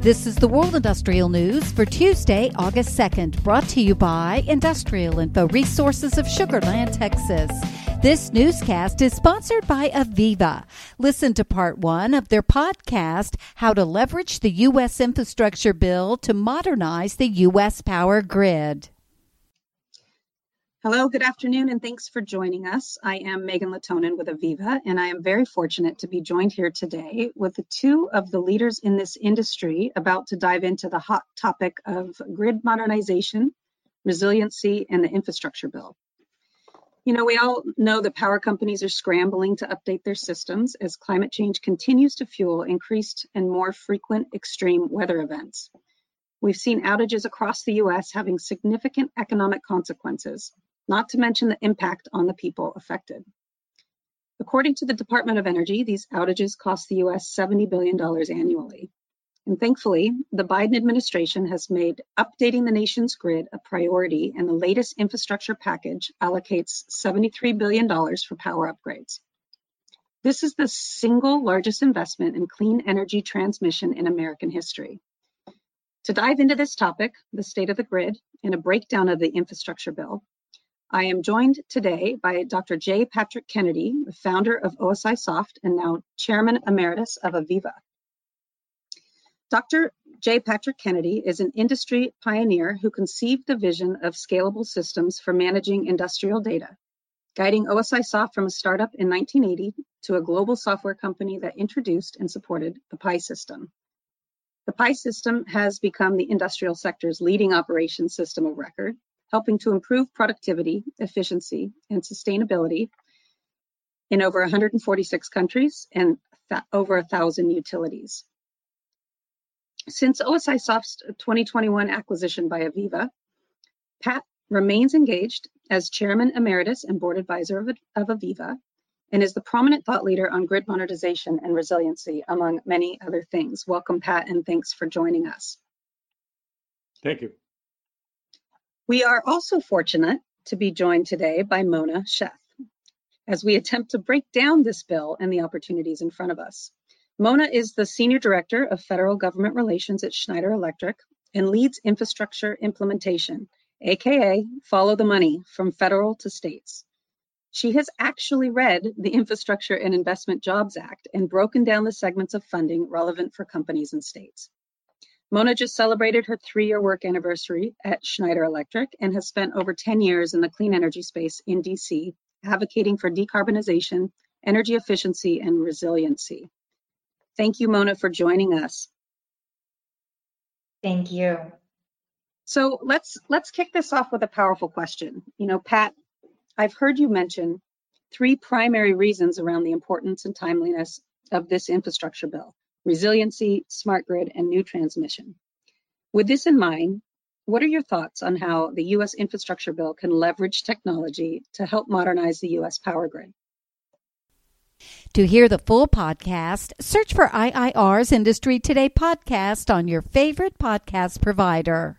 This is the World Industrial News for Tuesday, August 2nd, brought to you by Industrial Info Resources of Sugar Land, Texas. This newscast is sponsored by AVEVA. Listen to part one of their podcast, How to Leverage the U.S. Infrastructure Bill to Modernize the U.S. Power Grid. Hello, good afternoon, and thanks for joining us. I am Megan Latonin with AVEVA, and I am very fortunate to be joined here today with two of the leaders in this industry about to dive into the hot topic of grid modernization, resiliency, and the infrastructure bill. You know, we all know that power companies are scrambling to update their systems as climate change continues to fuel increased and more frequent extreme weather events. We've seen outages across the US having significant economic consequences, not to mention the impact on the people affected. According to the Department of Energy, these outages cost the US $70 billion annually. And thankfully, the Biden administration has made updating the nation's grid a priority, and the latest infrastructure package allocates $73 billion for power upgrades. This is the single largest investment in clean energy transmission in American history. To dive into this topic, the state of the grid, and a breakdown of the infrastructure bill, I am joined today by Dr. J. Patrick Kennedy, the founder of OSIsoft and now Chairman Emeritus of AVEVA. Dr. J. Patrick Kennedy is an industry pioneer who conceived the vision of scalable systems for managing industrial data, guiding OSIsoft from a startup in 1980 to a global software company that introduced and supported the PI system. The PI system has become the industrial sector's leading operations system of record helping to improve productivity, efficiency, and sustainability in over 146 countries and over a thousand utilities. Since OSIsoft's 2021 acquisition by AVEVA, Pat remains engaged as Chairman Emeritus and Board Advisor of, of AVEVA and is the prominent thought leader on grid modernization and resiliency, among many other things. Welcome, Pat, and thanks for joining us. Thank you. We are also fortunate to be joined today by Mona Sheth as we attempt to break down this bill and the opportunities in front of us. Mona is the Senior Director of Federal Government Relations at Schneider Electric and leads infrastructure implementation, aka follow the money from federal to states. She has actually read the Infrastructure and Investment Jobs Act and broken down the segments of funding relevant for companies and states. Mona just celebrated her three-year work anniversary at Schneider Electric and has spent over 10 years in the clean energy space in DC, advocating for decarbonization, energy efficiency, and resiliency. Thank you, Mona, for joining us. Thank you. So let's let's kick this off with a powerful question. You know, Pat, I've heard you mention three primary reasons around the importance and timeliness of this infrastructure bill resiliency, smart grid, and new transmission. With this in mind, what are your thoughts on how the U.S. infrastructure bill can leverage technology to help modernize the U.S. power grid? To hear the full podcast, search for IIR's Industry Today podcast on your favorite podcast provider.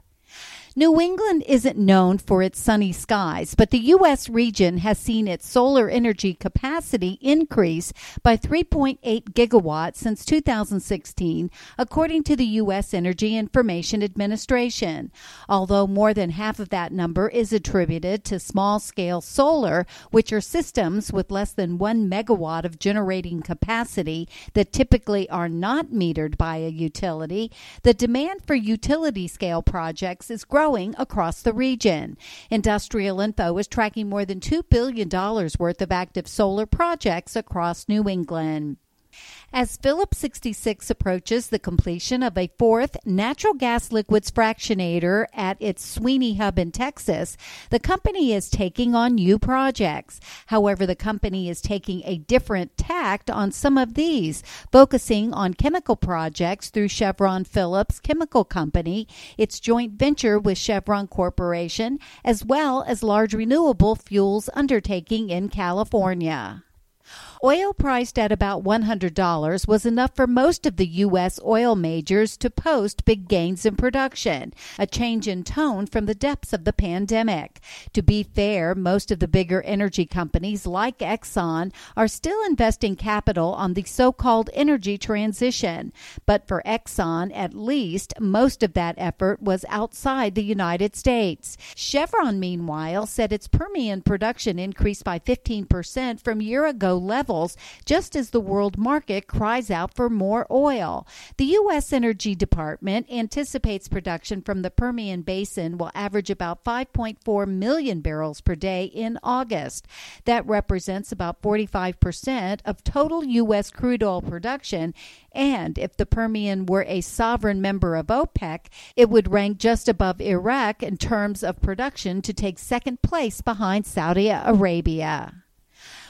New England isn't known for its sunny skies, but the U.S. region has seen its solar energy capacity increase by 3.8 gigawatts since 2016, according to the U.S. Energy Information Administration. Although more than half of that number is attributed to small scale solar, which are systems with less than one megawatt of generating capacity that typically are not metered by a utility, the demand for utility scale projects is growing growing across the region. Industrial Info is tracking more than $2 billion worth of active solar projects across New England. As Phillips 66 approaches the completion of a fourth natural gas liquids fractionator at its Sweeny hub in Texas, the company is taking on new projects. However, the company is taking a different tact on some of these, focusing on chemical projects through Chevron Phillips Chemical Company, its joint venture with Chevron Corporation, as well as large renewable fuels undertaking in California. Oil priced at about $100 was enough for most of the U.S. oil majors to post big gains in production, a change in tone from the depths of the pandemic. To be fair, most of the bigger energy companies like Exxon are still investing capital on the so called energy transition. But for Exxon, at least, most of that effort was outside the United States. Chevron, meanwhile, said its Permian production increased by 15% from year ago levels, just as the world market cries out for more oil. The U.S. Energy Department anticipates production from the Permian Basin will average about 5.4 million barrels per day in August. That represents about 45% of total U.S. crude oil production. And if the Permian were a sovereign member of OPEC, it would rank just above Iraq in terms of production to take second place behind Saudi Arabia.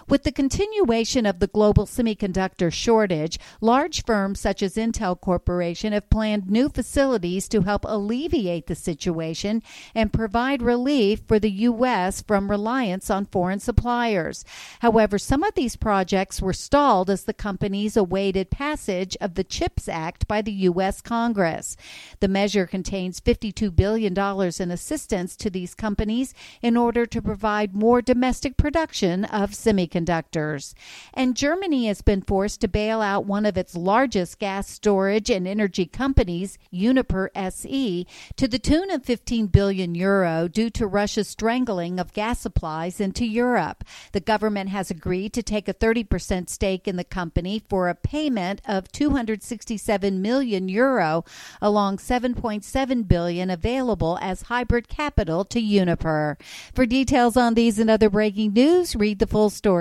With the continuation of the global semiconductor shortage, large firms such as Intel Corporation have planned new facilities to help alleviate the situation and provide relief for the U.S. from reliance on foreign suppliers. However, some of these projects were stalled as the companies awaited passage of the CHIPS Act by the U.S. Congress. The measure contains $52 billion in assistance to these companies in order to provide more domestic production of semiconductors semiconductors. And Germany has been forced to bail out one of its largest gas storage and energy companies, Uniper SE, to the tune of 15 billion euro due to Russia's strangling of gas supplies into Europe. The government has agreed to take a 30% stake in the company for a payment of 267 million euro along 7.7 billion available as hybrid capital to Uniper. For details on these and other breaking news, read the full story